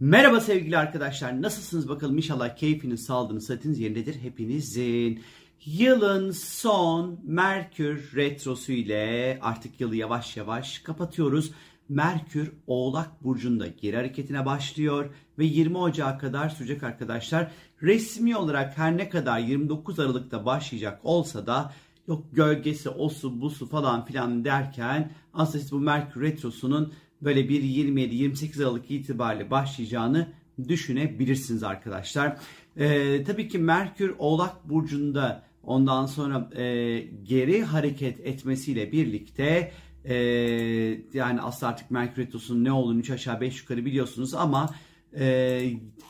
Merhaba sevgili arkadaşlar. Nasılsınız bakalım? İnşallah keyfiniz, sağlığınız, sıhhatiniz yerindedir hepinizin. Yılın son Merkür retrosu ile artık yılı yavaş yavaş kapatıyoruz. Merkür Oğlak Burcu'nda geri hareketine başlıyor ve 20 Ocağı kadar sürecek arkadaşlar. Resmi olarak her ne kadar 29 Aralık'ta başlayacak olsa da yok gölgesi, osu, busu falan filan derken aslında siz bu Merkür Retrosu'nun böyle bir 27-28 Aralık itibariyle başlayacağını düşünebilirsiniz arkadaşlar. Ee, tabii ki Merkür Oğlak Burcu'nda ondan sonra e, geri hareket etmesiyle birlikte e, yani aslında artık Merkür Retrosu'nun ne olduğunu 3 aşağı 5 yukarı biliyorsunuz ama e,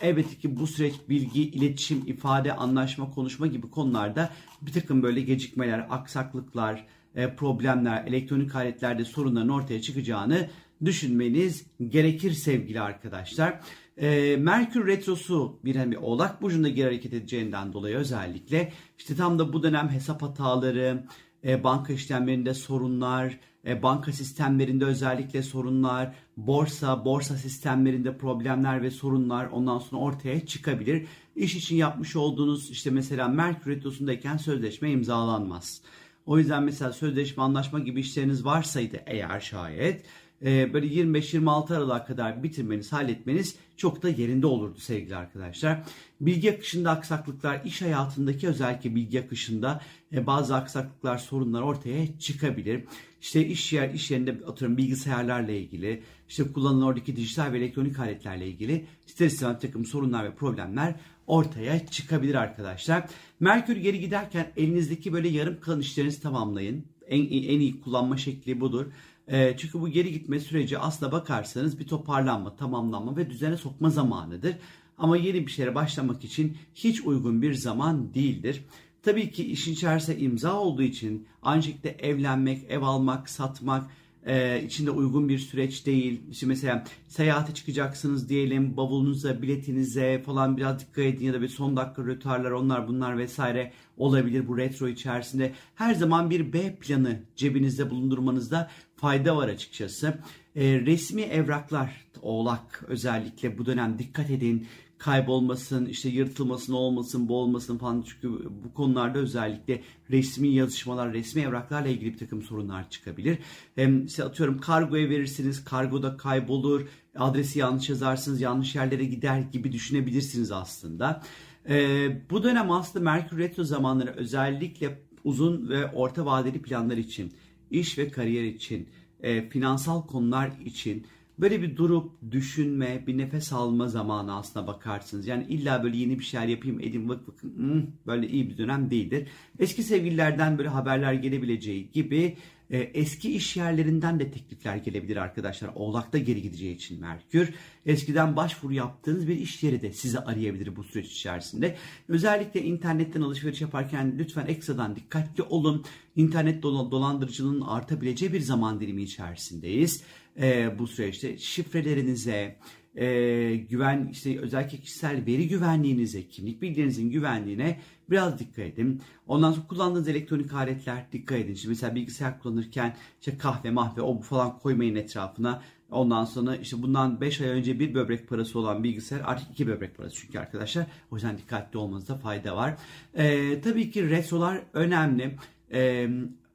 elbette ki bu süreç bilgi, iletişim, ifade, anlaşma, konuşma gibi konularda bir takım böyle gecikmeler, aksaklıklar, e, problemler, elektronik aletlerde sorunların ortaya çıkacağını düşünmeniz gerekir sevgili arkadaşlar. E, Merkür Retrosu bir hani Oğlak Burcu'nda geri hareket edeceğinden dolayı özellikle işte tam da bu dönem hesap hataları, e, banka işlemlerinde sorunlar, e, banka sistemlerinde özellikle sorunlar, borsa, borsa sistemlerinde problemler ve sorunlar ondan sonra ortaya çıkabilir. İş için yapmış olduğunuz işte mesela Merkür Retrosu'ndayken sözleşme imzalanmaz. O yüzden mesela sözleşme, anlaşma gibi işleriniz varsaydı eğer şayet e, böyle 25-26 Aralık'a kadar bitirmeniz, halletmeniz çok da yerinde olurdu sevgili arkadaşlar. Bilgi akışında aksaklıklar, iş hayatındaki özellikle bilgi akışında e, bazı aksaklıklar, sorunlar ortaya çıkabilir. İşte iş yer, iş yerinde atıyorum bilgisayarlarla ilgili, işte kullanılan oradaki dijital ve elektronik aletlerle ilgili istemez bir takım sorunlar ve problemler ortaya çıkabilir arkadaşlar. Merkür geri giderken elinizdeki böyle yarım kalan işlerinizi tamamlayın. En, en iyi kullanma şekli budur. E, çünkü bu geri gitme süreci aslına bakarsanız bir toparlanma, tamamlanma ve düzene sokma zamanıdır. Ama yeni bir şeye başlamak için hiç uygun bir zaman değildir. Tabii ki işin içerisinde imza olduğu için aynı şekilde evlenmek, ev almak, satmak, e, içinde uygun bir süreç değil. İşte mesela seyahate çıkacaksınız diyelim bavulunuza, biletinize falan biraz dikkat edin ya da bir son dakika rötarlar onlar bunlar vesaire olabilir bu retro içerisinde. Her zaman bir B planı cebinizde bulundurmanızda fayda var açıkçası. E, resmi evraklar oğlak özellikle bu dönem dikkat edin kaybolmasın, işte yırtılmasın, olmasın, bu olmasın falan. Çünkü bu konularda özellikle resmi yazışmalar, resmi evraklarla ilgili bir takım sorunlar çıkabilir. Hem işte atıyorum kargoya verirsiniz, kargoda kaybolur, adresi yanlış yazarsınız, yanlış yerlere gider gibi düşünebilirsiniz aslında. Ee, bu dönem aslında Merkür Retro zamanları özellikle uzun ve orta vadeli planlar için, iş ve kariyer için, e, finansal konular için böyle bir durup düşünme, bir nefes alma zamanı aslına bakarsınız. Yani illa böyle yeni bir şeyler yapayım edeyim bak bakın hmm, böyle iyi bir dönem değildir. Eski sevgililerden böyle haberler gelebileceği gibi e, eski iş yerlerinden de teklifler gelebilir arkadaşlar. Oğlak'ta geri gideceği için Merkür. Eskiden başvuru yaptığınız bir iş yeri de sizi arayabilir bu süreç içerisinde. Özellikle internetten alışveriş yaparken lütfen ekstradan dikkatli olun. İnternet dolandırıcılığının artabileceği bir zaman dilimi içerisindeyiz e, bu süreçte şifrelerinize, e, güven işte özellikle kişisel veri güvenliğinize, kimlik bilgilerinizin güvenliğine biraz dikkat edin. Ondan sonra kullandığınız elektronik aletler dikkat edin. Şimdi mesela bilgisayar kullanırken işte kahve, mahve, o falan koymayın etrafına. Ondan sonra işte bundan 5 ay önce bir böbrek parası olan bilgisayar artık 2 böbrek parası çünkü arkadaşlar. O yüzden dikkatli olmanızda fayda var. Ee, tabii ki retrolar önemli. Ee,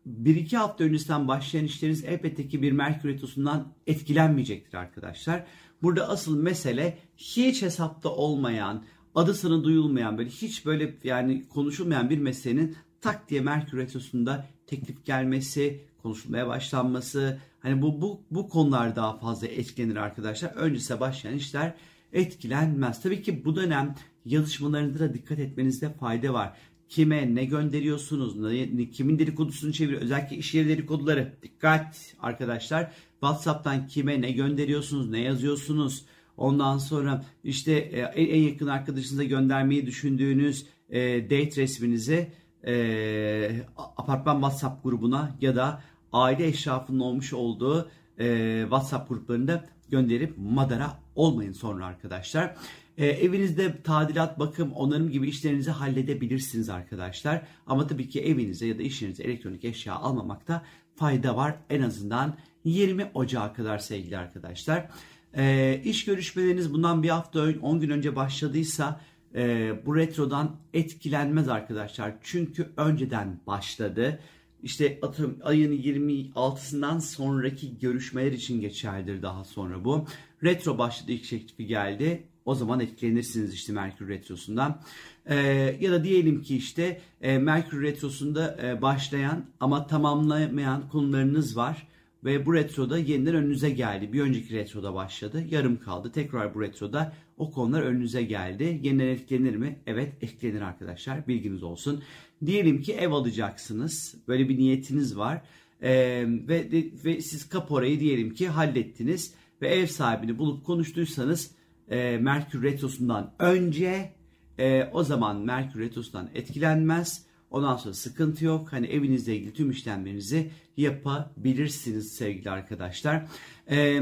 bir iki hafta öncesinden başlayan işleriniz elbette ki bir Merkür Retrosu'ndan etkilenmeyecektir arkadaşlar. Burada asıl mesele hiç hesapta olmayan, adı sana duyulmayan, böyle hiç böyle yani konuşulmayan bir meselenin tak diye Merkür Retrosu'nda teklif gelmesi, konuşulmaya başlanması. Hani bu, bu, bu konular daha fazla etkilenir arkadaşlar. Öncesine başlayan işler etkilenmez. Tabii ki bu dönem yazışmalarında da dikkat etmenizde fayda var kime ne gönderiyorsunuz, ne, kimin dedikodusunu çeviriyor. Özellikle iş yeri dedikoduları. Dikkat arkadaşlar. WhatsApp'tan kime ne gönderiyorsunuz, ne yazıyorsunuz. Ondan sonra işte e, en yakın arkadaşınıza göndermeyi düşündüğünüz e, date resminizi e, apartman WhatsApp grubuna ya da aile eşrafının olmuş olduğu e, WhatsApp gruplarında gönderip madara olmayın sonra arkadaşlar. E, evinizde tadilat, bakım, onarım gibi işlerinizi halledebilirsiniz arkadaşlar. Ama tabii ki evinize ya da iş yerinize elektronik eşya almamakta fayda var. En azından 20 Ocağı kadar sevgili arkadaşlar. E, iş görüşmeleriniz bundan bir hafta 10 gün önce başladıysa e, bu retrodan etkilenmez arkadaşlar. Çünkü önceden başladı. İşte atıyorum ayın 26'sından sonraki görüşmeler için geçerlidir daha sonra bu. Retro başladı ilk teklifi geldi. O zaman etkilenirsiniz işte Merkür Retrosu'ndan. Ee, ya da diyelim ki işte e, Merkür Retrosu'nda e, başlayan ama tamamlamayan konularınız var. Ve bu retroda yeniden önünüze geldi. Bir önceki retroda başladı. Yarım kaldı. Tekrar bu retroda o konular önünüze geldi. Yeniden etkilenir mi? Evet etkilenir arkadaşlar. Bilginiz olsun. Diyelim ki ev alacaksınız. Böyle bir niyetiniz var. Ee, ve, ve siz kaporayı diyelim ki hallettiniz. Ve ev sahibini bulup konuştuysanız e, Merkür Retrosu'ndan önce e, o zaman Merkür Retrosu'ndan etkilenmez. Ondan sonra sıkıntı yok. Hani evinizle ilgili tüm işlemlerinizi yapabilirsiniz sevgili arkadaşlar. E,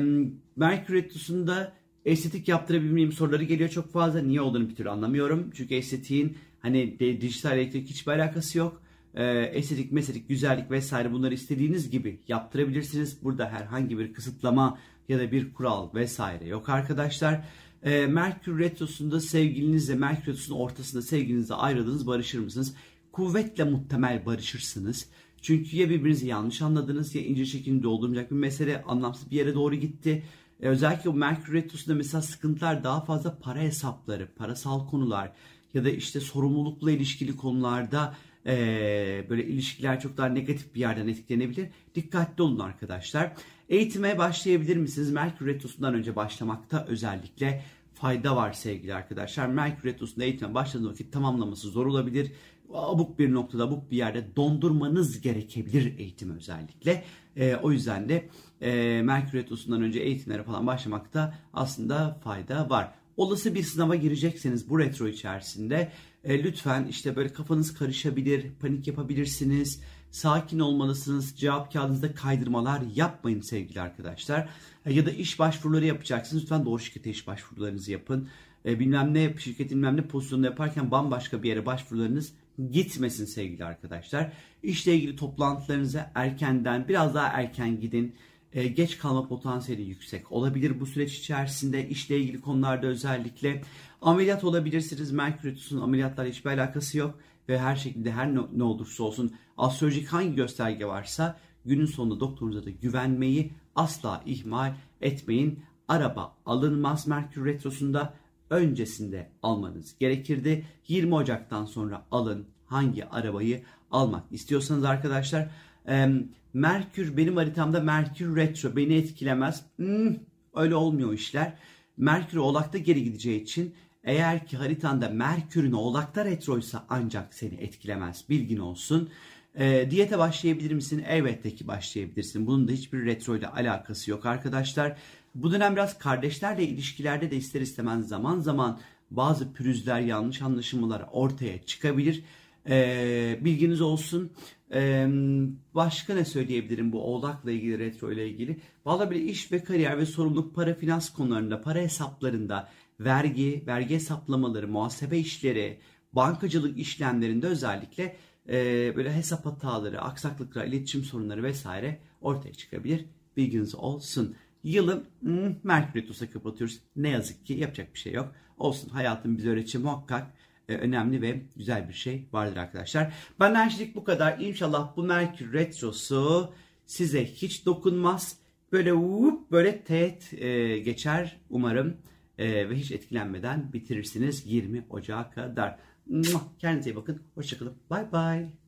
Merkür Retrosu'nda estetik yaptırabilmeyeyim soruları geliyor çok fazla. Niye olduğunu bir türlü anlamıyorum. Çünkü estetiğin hani dijital elektrik hiçbir alakası yok. E, estetik, mesetik, güzellik vesaire bunları istediğiniz gibi yaptırabilirsiniz. Burada herhangi bir kısıtlama ya da bir kural vesaire yok arkadaşlar. E, Merkür Retrosu'nda sevgilinizle Merkür Retrosu'nun ortasında sevgilinizle ayrıldınız barışır mısınız? Kuvvetle muhtemel barışırsınız. Çünkü ya birbirinizi yanlış anladınız ya ince şeklinde doldurmayacak bir mesele anlamsız bir yere doğru gitti. E, özellikle bu Merkür Retrosu'nda mesela sıkıntılar daha fazla para hesapları, parasal konular ya da işte sorumlulukla ilişkili konularda e, böyle ilişkiler çok daha negatif bir yerden etkilenebilir. Dikkatli olun arkadaşlar. Eğitime başlayabilir misiniz? Merkür Retrosu'ndan önce başlamakta özellikle fayda var sevgili arkadaşlar. Merkür Retrosu'nda eğitime başladığınız vakit tamamlaması zor olabilir. Abuk bir noktada, abuk bir yerde dondurmanız gerekebilir eğitimi özellikle. E, o yüzden de e, Merkür Retrosu'ndan önce eğitimlere falan başlamakta aslında fayda var. Olası bir sınava girecekseniz bu retro içerisinde e, lütfen işte böyle kafanız karışabilir, panik yapabilirsiniz sakin olmalısınız. Cevap kağıdınızda kaydırmalar yapmayın sevgili arkadaşlar. E, ya da iş başvuruları yapacaksınız. Lütfen doğru şirkete iş başvurularınızı yapın. E, bilmem ne şirketin bilmem ne pozisyonunda yaparken bambaşka bir yere başvurularınız gitmesin sevgili arkadaşlar. İşle ilgili toplantılarınıza erkenden biraz daha erken gidin. E, geç kalma potansiyeli yüksek olabilir bu süreç içerisinde işle ilgili konularda özellikle ameliyat olabilirsiniz. Merkür ameliyatlarla hiçbir alakası yok ve her şekilde her ne olursa olsun astrolojik hangi gösterge varsa günün sonunda doktorunuza da güvenmeyi asla ihmal etmeyin. Araba alınmaz Merkür Retrosu'nda öncesinde almanız gerekirdi. 20 Ocak'tan sonra alın hangi arabayı almak istiyorsanız arkadaşlar. Merkür benim haritamda Merkür Retro beni etkilemez. Hmm, öyle olmuyor işler. Merkür Oğlak'ta geri gideceği için eğer ki haritanda Merkür'ün Oğlak'ta retroysa ancak seni etkilemez. Bilgin olsun. E, diyete başlayabilir misin? Elbette ki başlayabilirsin. Bunun da hiçbir retro ile alakası yok arkadaşlar. Bu dönem biraz kardeşlerle ilişkilerde de ister istemez zaman zaman bazı pürüzler, yanlış anlaşılmalar ortaya çıkabilir. E, bilginiz olsun. E, başka ne söyleyebilirim bu oğlakla ilgili, retro ile ilgili? Valla böyle iş ve kariyer ve sorumluluk, para finans konularında, para hesaplarında, vergi, vergi hesaplamaları, muhasebe işleri, bankacılık işlemlerinde özellikle e, böyle hesap hataları, aksaklıklar, iletişim sorunları vesaire ortaya çıkabilir. Bilginiz olsun. Yılı hmm, Merkür Retrosu'na kapatıyoruz. Ne yazık ki yapacak bir şey yok. Olsun hayatın bize öğreteceği muhakkak e, önemli ve güzel bir şey vardır arkadaşlar. Benden şimdilik bu kadar. İnşallah bu Merkür Retrosu size hiç dokunmaz. Böyle whoop, böyle teğet e, geçer umarım e, ve hiç etkilenmeden bitirirsiniz 20 Ocağı kadar. Kendinize iyi bakın. Hoşçakalın. Bye bye.